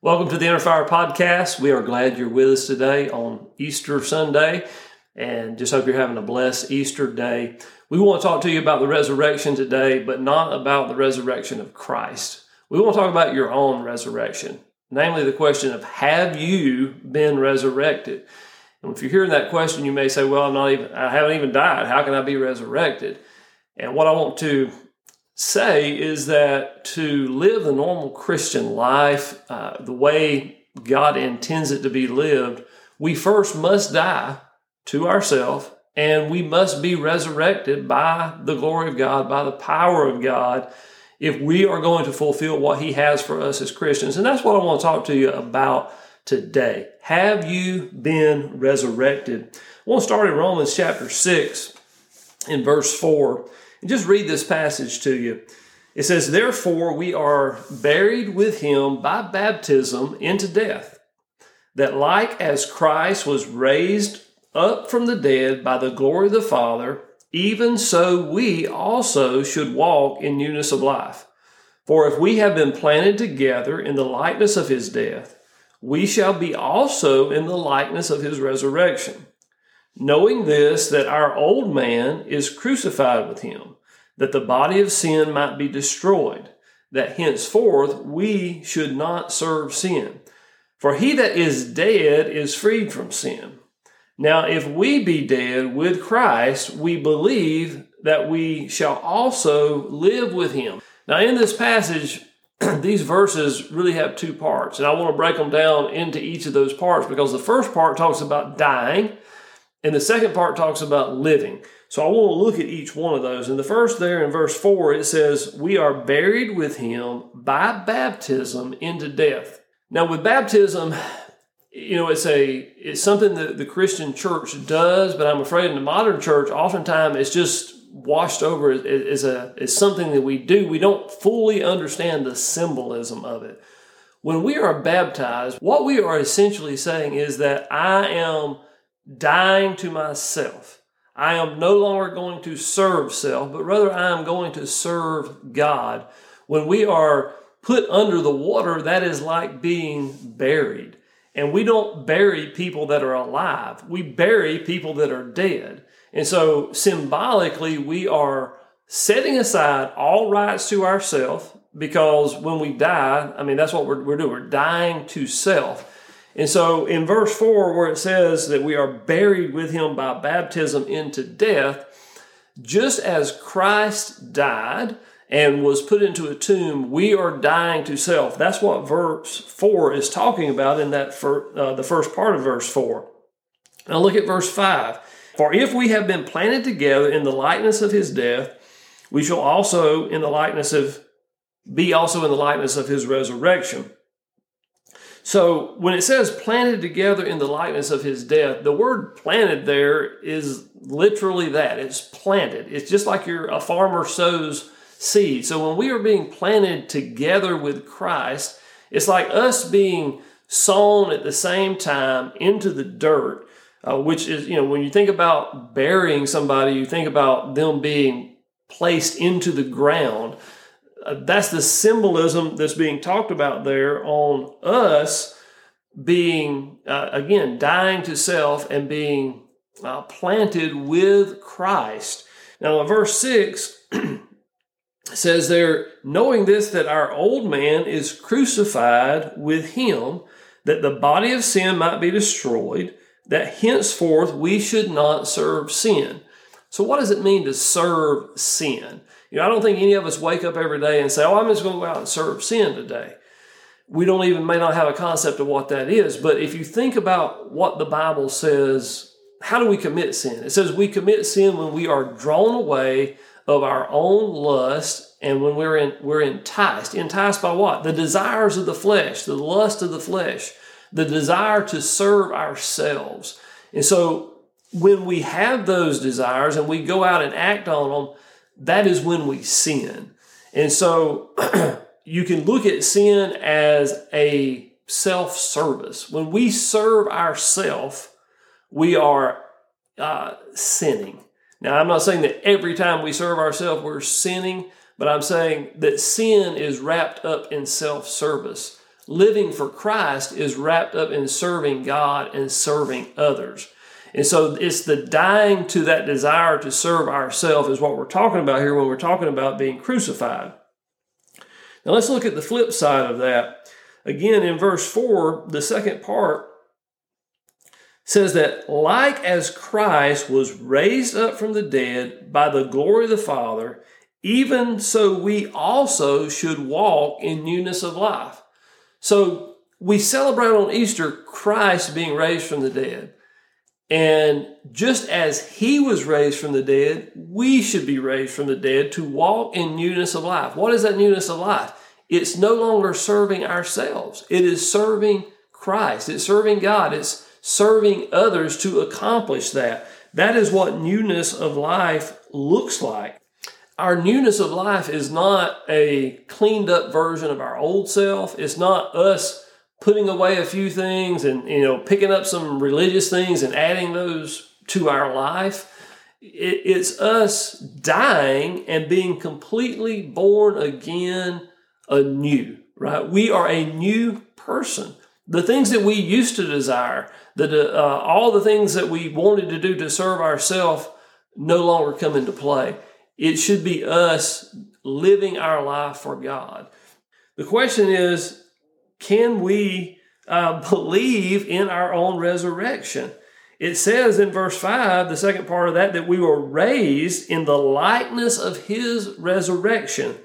Welcome to the Innerfire Podcast. We are glad you're with us today on Easter Sunday and just hope you're having a blessed Easter day. We want to talk to you about the resurrection today, but not about the resurrection of Christ. We want to talk about your own resurrection, namely the question of have you been resurrected? And if you're hearing that question, you may say, Well, I'm not even I haven't even died. How can I be resurrected? And what I want to say is that to live the normal Christian life, uh, the way God intends it to be lived, we first must die to ourselves and we must be resurrected by the glory of God, by the power of God, if we are going to fulfill what He has for us as Christians. And that's what I want to talk to you about today. Have you been resurrected? I want to start in Romans chapter 6 in verse 4. And just read this passage to you. It says, Therefore, we are buried with him by baptism into death, that like as Christ was raised up from the dead by the glory of the Father, even so we also should walk in newness of life. For if we have been planted together in the likeness of his death, we shall be also in the likeness of his resurrection knowing this, that our old man is crucified with him, that the body of sin might be destroyed, that henceforth we should not serve sin. For he that is dead is freed from sin. Now, if we be dead with Christ, we believe that we shall also live with him. Now, in this passage, these verses really have two parts, and I want to break them down into each of those parts because the first part talks about dying, and the second part talks about living. So I want to look at each one of those. And the first there in verse 4, it says, We are buried with him by baptism into death. Now, with baptism, you know, it's a it's something that the Christian church does, but I'm afraid in the modern church, oftentimes it's just washed over as a as something that we do. We don't fully understand the symbolism of it. When we are baptized, what we are essentially saying is that I am dying to myself. I am no longer going to serve self, but rather I am going to serve God. When we are put under the water, that is like being buried. And we don't bury people that are alive, we bury people that are dead. And so symbolically, we are setting aside all rights to ourselves because when we die, I mean, that's what we're, we're doing. We're dying to self. And so in verse 4, where it says that we are buried with him by baptism into death, just as Christ died and was put into a tomb, we are dying to self. That's what verse 4 is talking about in that fir- uh, the first part of verse 4. Now look at verse 5. For if we have been planted together in the likeness of his death, we shall also in the likeness of be also in the likeness of his resurrection. So when it says planted together in the likeness of his death, the word planted there is literally that. It's planted. It's just like you're a farmer sows seed. So when we are being planted together with Christ, it's like us being sown at the same time into the dirt, uh, which is, you know, when you think about burying somebody, you think about them being placed into the ground. Uh, that's the symbolism that's being talked about there on us being, uh, again, dying to self and being uh, planted with Christ. Now, verse 6 says there, knowing this, that our old man is crucified with him, that the body of sin might be destroyed, that henceforth we should not serve sin. So, what does it mean to serve sin? You know, I don't think any of us wake up every day and say, Oh, I'm just going to go out and serve sin today. We don't even may not have a concept of what that is. But if you think about what the Bible says, how do we commit sin? It says we commit sin when we are drawn away of our own lust and when we're in, we're enticed. Enticed by what? The desires of the flesh, the lust of the flesh, the desire to serve ourselves. And so when we have those desires and we go out and act on them, that is when we sin. And so you can look at sin as a self service. When we serve ourself, we are uh, sinning. Now, I'm not saying that every time we serve ourselves we're sinning, but I'm saying that sin is wrapped up in self service. living for Christ is wrapped up in serving God and serving others. And so it's the dying to that desire to serve ourselves is what we're talking about here when we're talking about being crucified. Now let's look at the flip side of that. Again, in verse 4, the second part says that like as Christ was raised up from the dead by the glory of the Father, even so we also should walk in newness of life. So we celebrate on Easter Christ being raised from the dead. And just as he was raised from the dead, we should be raised from the dead to walk in newness of life. What is that newness of life? It's no longer serving ourselves. It is serving Christ. It's serving God. It's serving others to accomplish that. That is what newness of life looks like. Our newness of life is not a cleaned up version of our old self. It's not us putting away a few things and you know picking up some religious things and adding those to our life it's us dying and being completely born again anew right? We are a new person. The things that we used to desire that uh, all the things that we wanted to do to serve ourselves no longer come into play. It should be us living our life for god. The question is can we uh, believe in our own resurrection? It says in verse 5, the second part of that, that we were raised in the likeness of his resurrection.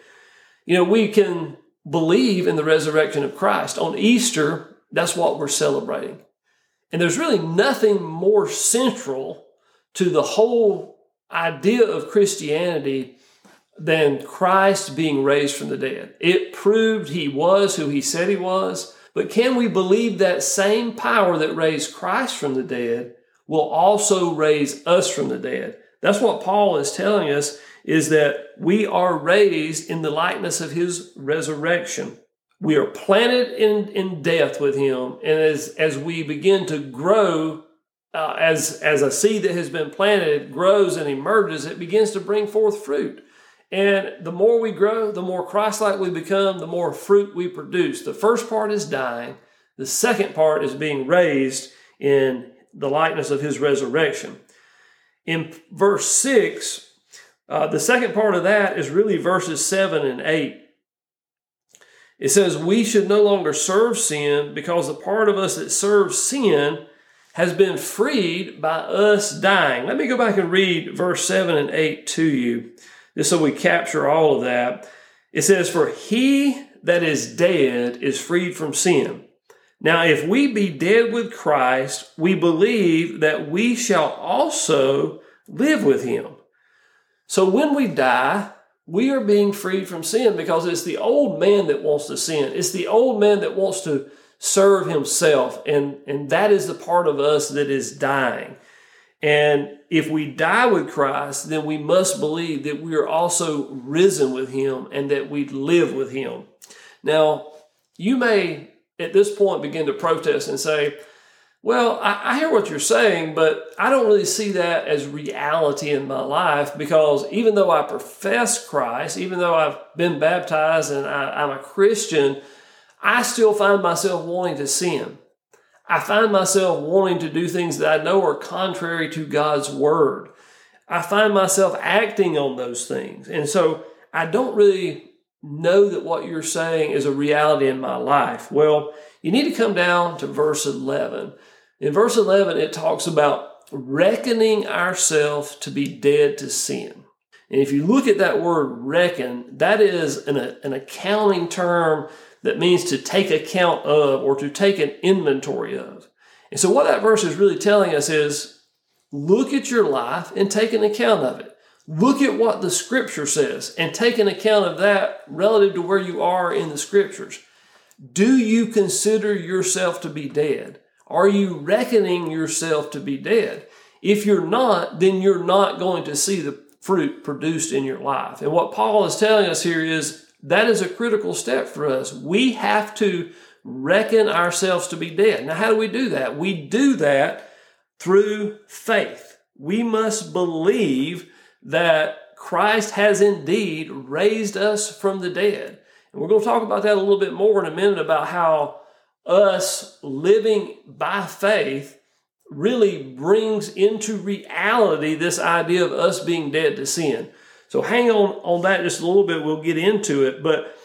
You know, we can believe in the resurrection of Christ. On Easter, that's what we're celebrating. And there's really nothing more central to the whole idea of Christianity than Christ being raised from the dead. It proved he was who he said he was. But can we believe that same power that raised Christ from the dead will also raise us from the dead? That's what Paul is telling us is that we are raised in the likeness of his resurrection. We are planted in, in death with him. And as, as we begin to grow, uh, as, as a seed that has been planted grows and emerges, it begins to bring forth fruit. And the more we grow, the more Christ like we become, the more fruit we produce. The first part is dying, the second part is being raised in the likeness of his resurrection. In verse 6, uh, the second part of that is really verses 7 and 8. It says, We should no longer serve sin because the part of us that serves sin has been freed by us dying. Let me go back and read verse 7 and 8 to you just so we capture all of that. It says, For he that is dead is freed from sin. Now, if we be dead with Christ, we believe that we shall also live with him. So when we die, we are being freed from sin because it's the old man that wants to sin. It's the old man that wants to serve himself. And, and that is the part of us that is dying. And if we die with Christ, then we must believe that we are also risen with Him and that we live with Him. Now, you may at this point begin to protest and say, well, I, I, hear what you're saying, but I don't really see that as reality in my life because even though I profess Christ, even though I've been baptized and I, I'm a Christian, I still find myself wanting to sin. I find myself wanting to do things that I know are contrary to God's word. I find myself acting on those things. And so I don't really know that what you're saying is a reality in my life. Well, you need to come down to verse 11. In verse 11, it talks about reckoning ourselves to be dead to sin. And if you look at that word reckon, that is an, an accounting term that means to take account of or to take an inventory of. And so, what that verse is really telling us is look at your life and take an account of it. Look at what the scripture says and take an account of that relative to where you are in the scriptures. Do you consider yourself to be dead? Are you reckoning yourself to be dead? If you're not, then you're not going to see the fruit produced in your life. And what Paul is telling us here is that is a critical step for us. We have to reckon ourselves to be dead. Now, how do we do that? We do that through faith. We must believe that Christ has indeed raised us from the dead. And we're going to talk about that a little bit more in a minute about how us living by faith really brings into reality this idea of us being dead to sin. So hang on on that just a little bit. We'll get into it, but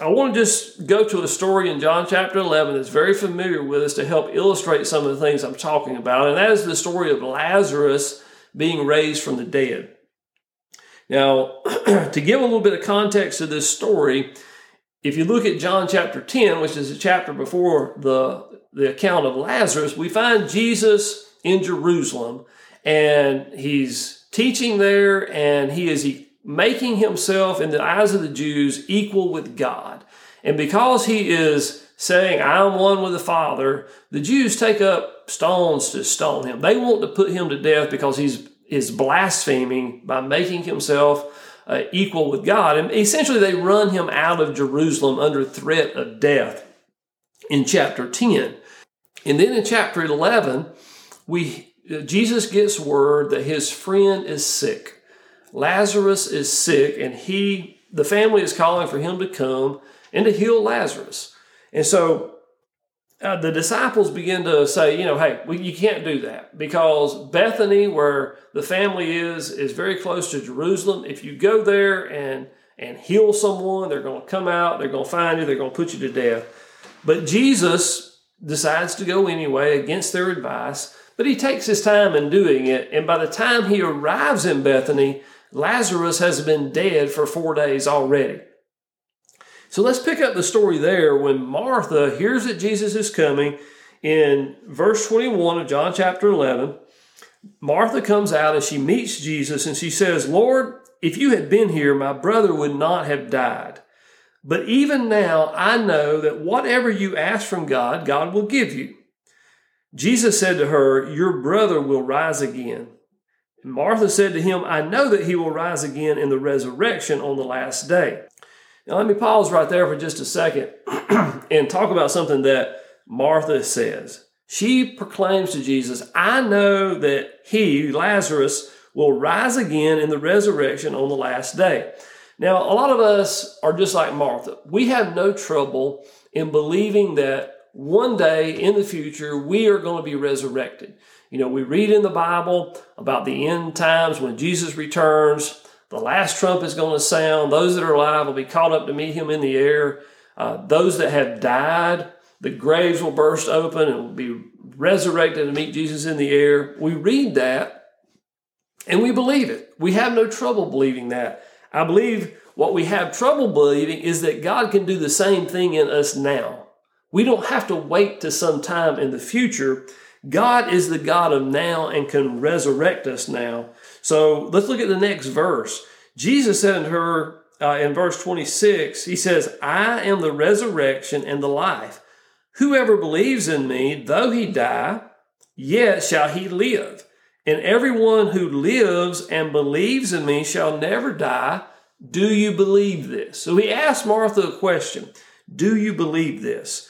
I want to just go to a story in John chapter 11 that's very familiar with us to help illustrate some of the things I'm talking about, and that is the story of Lazarus being raised from the dead. Now, to give a little bit of context to this story, if you look at John chapter 10, which is a chapter before the, the account of Lazarus, we find Jesus in Jerusalem and he's teaching there and he is making himself in the eyes of the Jews equal with God. And because he is saying, I'm one with the Father, the Jews take up stones to stone him. They want to put him to death because he's is blaspheming by making himself uh, equal with God. And essentially, they run him out of Jerusalem under threat of death in chapter 10. And then in chapter 11, we, uh, Jesus gets word that his friend is sick. Lazarus is sick, and he, the family is calling for him to come and to heal Lazarus. And so uh, the disciples begin to say, you know, hey, we, you can't do that because Bethany, where the family is, is very close to Jerusalem. If you go there and and heal someone, they're going to come out, they're going to find you, they're going to put you to death. But Jesus decides to go anyway against their advice, but he takes his time in doing it. And by the time he arrives in Bethany, Lazarus has been dead for four days already. So let's pick up the story there when Martha hears that Jesus is coming in verse 21 of John chapter 11. Martha comes out and she meets Jesus and she says, Lord, if you had been here, my brother would not have died. But even now, I know that whatever you ask from God, God will give you. Jesus said to her, Your brother will rise again. And Martha said to him, I know that he will rise again in the resurrection on the last day. Now, let me pause right there for just a second and talk about something that Martha says. She proclaims to Jesus, I know that he, Lazarus, will rise again in the resurrection on the last day. Now, a lot of us are just like Martha. We have no trouble in believing that one day in the future we are going to be resurrected. You know, we read in the Bible about the end times when Jesus returns. The last trump is going to sound. Those that are alive will be caught up to meet him in the air. Uh, those that have died, the graves will burst open and will be resurrected to meet Jesus in the air. We read that and we believe it. We have no trouble believing that. I believe what we have trouble believing is that God can do the same thing in us now. We don't have to wait to some time in the future. God is the God of now and can resurrect us now. So let's look at the next verse. Jesus said unto her uh, in verse 26, He says, I am the resurrection and the life. Whoever believes in me, though he die, yet shall he live. And everyone who lives and believes in me shall never die. Do you believe this? So he asked Martha a question Do you believe this?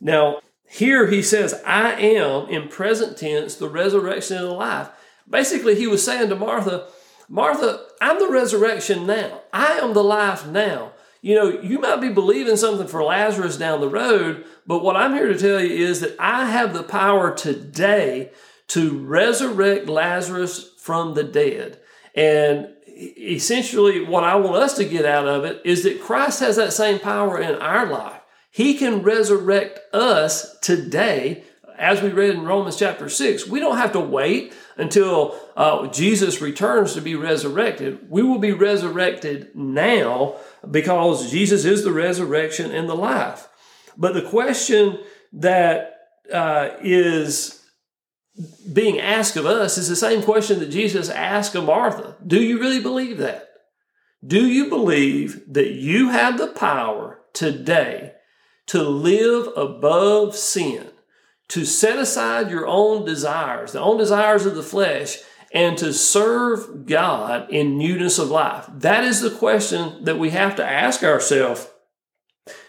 Now, here he says, I am in present tense the resurrection and the life. Basically, he was saying to Martha, Martha, I'm the resurrection now. I am the life now. You know, you might be believing something for Lazarus down the road, but what I'm here to tell you is that I have the power today to resurrect Lazarus from the dead. And essentially, what I want us to get out of it is that Christ has that same power in our life. He can resurrect us today as we read in Romans chapter 6, we don't have to wait until uh, Jesus returns to be resurrected. We will be resurrected now because Jesus is the resurrection and the life. But the question that uh, is being asked of us is the same question that Jesus asked of Martha. Do you really believe that? Do you believe that you have the power today to live above sin? to set aside your own desires, the own desires of the flesh, and to serve God in newness of life? That is the question that we have to ask ourselves.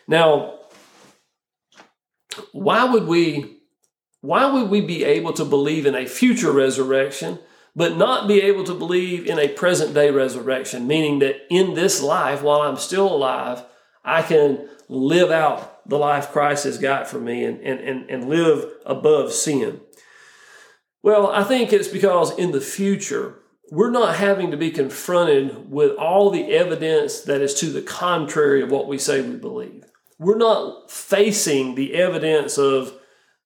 Now, why would we why would we be able to believe in a future resurrection but not be able to believe in a present day resurrection meaning that in this life while I'm still alive I can live out the life Christ has got for me and, and, and, and live above sin? Well, I think it's because in the future, we're not having to be confronted with all the evidence that is to the contrary of what we say we believe. We're not facing the evidence of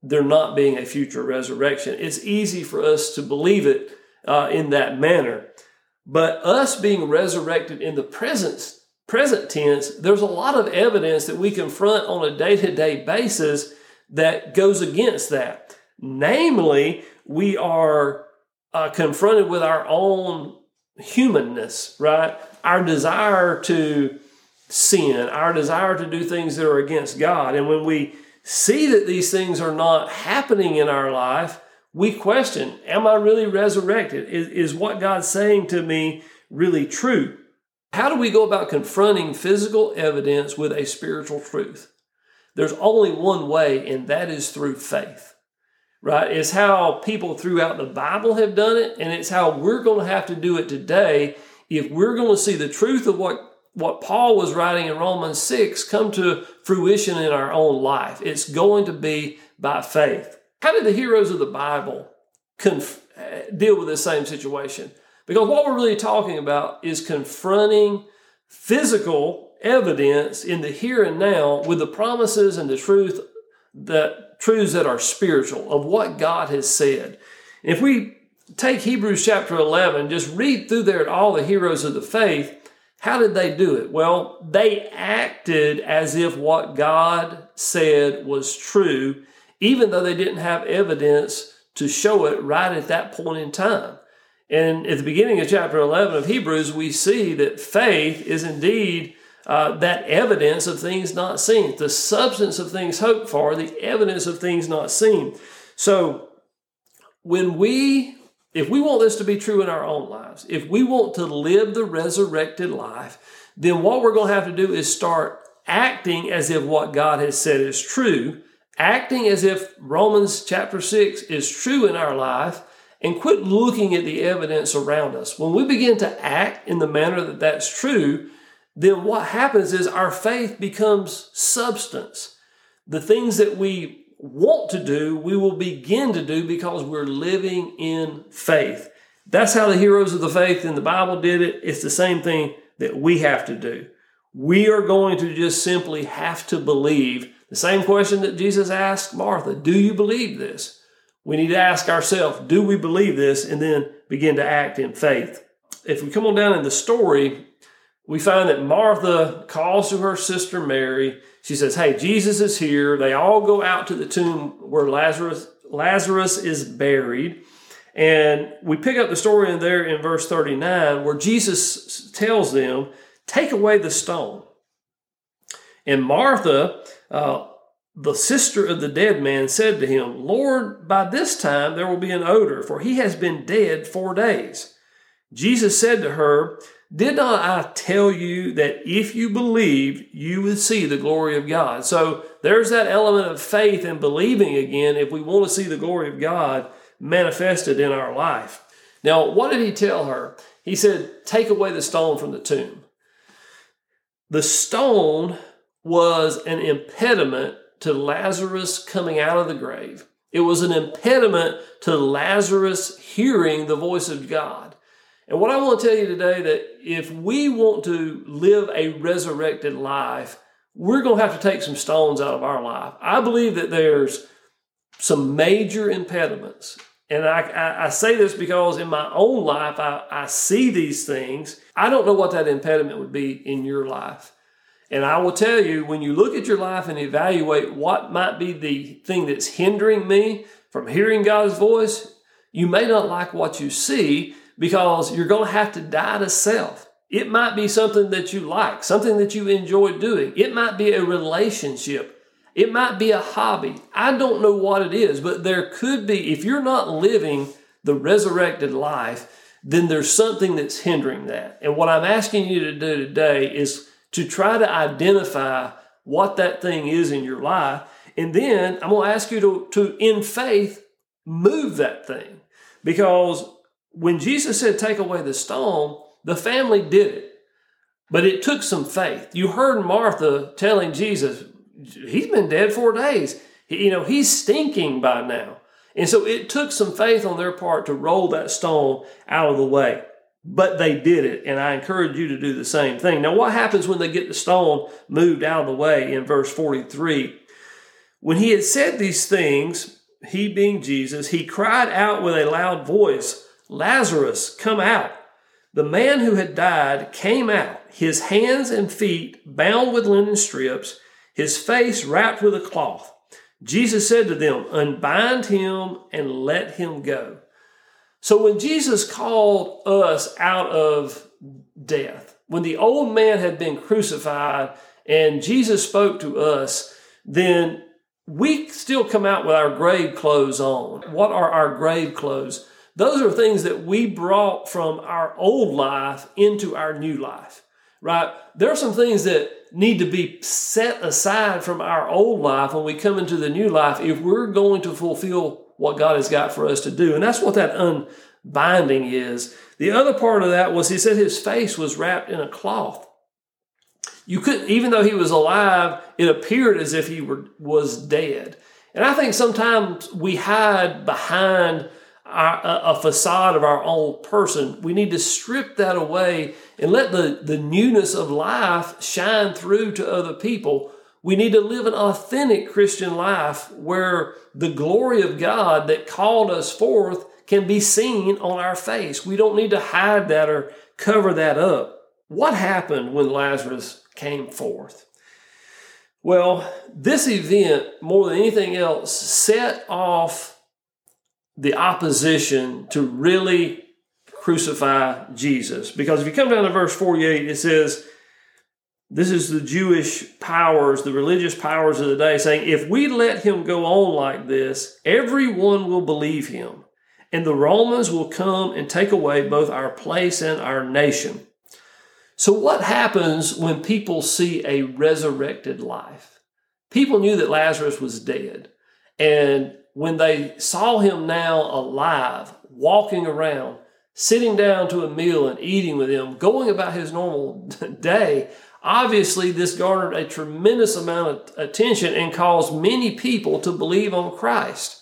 there not being a future resurrection. It's easy for us to believe it uh, in that manner. But us being resurrected in the present, present tense, there's a lot of evidence that we confront on a day to day basis that goes against that. Namely, we are uh, confronted with our own humanness, right? Our desire to sin, our desire to do things that are against God. And when we see that these things are not happening in our life, we question Am I really resurrected? Is, is what God's saying to me really true? How do we go about confronting physical evidence with a spiritual truth? There's only one way, and that is through faith right? It's how people throughout the Bible have done it, and it's how we're going to have to do it today if we're going to see the truth of what what Paul was writing in Romans 6 come to fruition in our own life. It's going to be by faith. How did the heroes of the Bible conf- eh, deal with the same situation? Because what we're really talking about is confronting physical evidence in the here and now with the promises and the truth that truths that are spiritual, of what God has said. If we take Hebrews chapter 11, just read through there at all the heroes of the faith, how did they do it? Well, they acted as if what God said was true, even though they didn't have evidence to show it right at that point in time. And at the beginning of chapter 11 of Hebrews, we see that faith is indeed uh, that evidence of things not seen, the substance of things hoped for, the evidence of things not seen. So, when we, if we want this to be true in our own lives, if we want to live the resurrected life, then what we're going to have to do is start acting as if what God has said is true, acting as if Romans chapter 6 is true in our life, and quit looking at the evidence around us. When we begin to act in the manner that that's true, then what happens is our faith becomes substance. The things that we want to do, we will begin to do because we're living in faith. That's how the heroes of the faith in the Bible did it. It's the same thing that we have to do. We are going to just simply have to believe the same question that Jesus asked Martha Do you believe this? We need to ask ourselves, Do we believe this? And then begin to act in faith. If we come on down in the story, we find that Martha calls to her sister Mary. She says, Hey, Jesus is here. They all go out to the tomb where Lazarus, Lazarus is buried. And we pick up the story in there in verse 39 where Jesus tells them, Take away the stone. And Martha, uh, the sister of the dead man, said to him, Lord, by this time there will be an odor, for he has been dead four days. Jesus said to her, did not I tell you that if you believed, you would see the glory of God? So there's that element of faith and believing again if we want to see the glory of God manifested in our life. Now, what did he tell her? He said, Take away the stone from the tomb. The stone was an impediment to Lazarus coming out of the grave. It was an impediment to Lazarus hearing the voice of God. And what I want to tell you today that if we want to live a resurrected life, we're going to have to take some stones out of our life. I believe that there's some major impediments. And I, I, I say this because in my own life, I, I see these things. I don't know what that impediment would be in your life. And I will tell you, when you look at your life and evaluate what might be the thing that's hindering me from hearing God's voice, you may not like what you see, because you're going to have to die to self. It might be something that you like, something that you enjoy doing. It might be a relationship. It might be a hobby. I don't know what it is, but there could be, if you're not living the resurrected life, then there's something that's hindering that. And what I'm asking you to do today is to try to identify what that thing is in your life. And then I'm going to ask you to, to in faith, move that thing. Because when Jesus said, take away the stone, the family did it. But it took some faith. You heard Martha telling Jesus, he's been dead four days. You know, he's stinking by now. And so it took some faith on their part to roll that stone out of the way. But they did it, and I encourage you to do the same thing. Now, what happens when they get the stone moved out of the way in verse 43? When he had said these things, he being Jesus, he cried out with a loud voice, Lazarus, come out. The man who had died came out, his hands and feet bound with linen strips, his face wrapped with a cloth. Jesus said to them, Unbind him and let him go. So when Jesus called us out of death, when the old man had been crucified and Jesus spoke to us, then we still come out with our grave clothes on. What are our grave clothes? Those are things that we brought from our old life into our new life, right? There are some things that need to be set aside from our old life when we come into the new life if we're going to fulfill what God has got for us to do. And that's what that unbinding is. The other part of that was he said his face was wrapped in a cloth. You couldn't, even though he was alive, it appeared as if he were, was dead. And I think sometimes we hide behind our, a, a facade of our own person. We need to strip that away and let the, the newness of life shine through to other people. We need to live an authentic Christian life where the glory of God that called us forth can be seen on our face. We don't need to hide that or cover that up. What happened when Lazarus came forth? Well, this event, more than anything else, set off the opposition to really crucify Jesus. Because if you come down to verse 48, it says, this is the Jewish powers, the religious powers of the day, saying, if we let him go on like this, everyone will believe him, and the Romans will come and take away both our place and our nation. So, what happens when people see a resurrected life? People knew that Lazarus was dead, and when they saw him now alive, walking around, sitting down to a meal and eating with him, going about his normal day, obviously this garnered a tremendous amount of attention and caused many people to believe on Christ.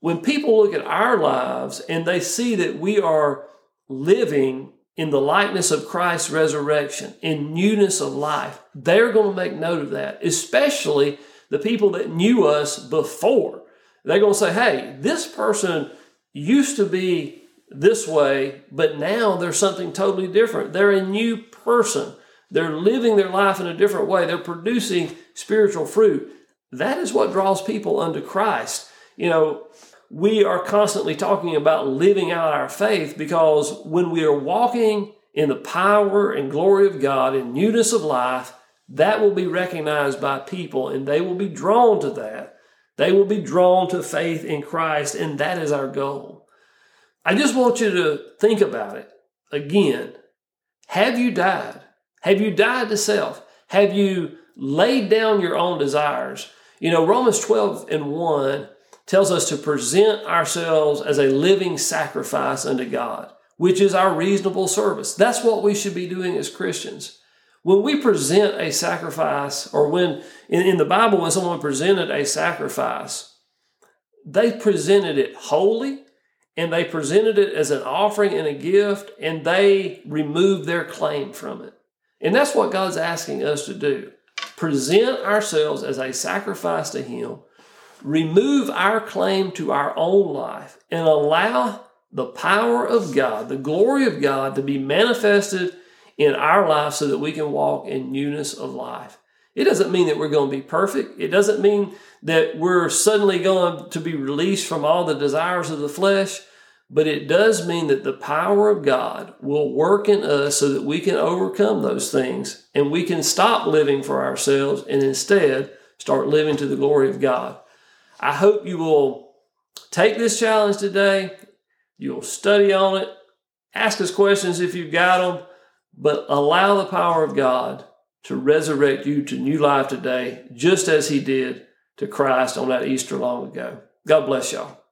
When people look at our lives and they see that we are living in the likeness of Christ's resurrection, in newness of life, they're going to make note of that, especially the people that knew us before. They're going to say, hey, this person used to be this way, but now they're something totally different. They're a new person. They're living their life in a different way. They're producing spiritual fruit. That is what draws people unto Christ. You know, we are constantly talking about living out our faith because when we are walking in the power and glory of God in newness of life, that will be recognized by people and they will be drawn to that. They will be drawn to faith in Christ, and that is our goal. I just want you to think about it again. Have you died? Have you died to self? Have you laid down your own desires? You know, Romans 12 and 1 tells us to present ourselves as a living sacrifice unto God, which is our reasonable service. That's what we should be doing as Christians. When we present a sacrifice, or when in, in the Bible, when someone presented a sacrifice, they presented it holy and they presented it as an offering and a gift, and they removed their claim from it. And that's what God's asking us to do present ourselves as a sacrifice to Him, remove our claim to our own life, and allow the power of God, the glory of God, to be manifested in our life so that we can walk in newness of life. It doesn't mean that we're going to be perfect. It doesn't mean that we're suddenly going to be released from all the desires of the flesh, but it does mean that the power of God will work in us so that we can overcome those things and we can stop living for ourselves and instead start living to the glory of God. I hope you will take this challenge today. You'll study on it. Ask us questions if you've got them but allow the power of God to resurrect you to new life today, just as He did to Christ on that Easter long ago. God bless y'all.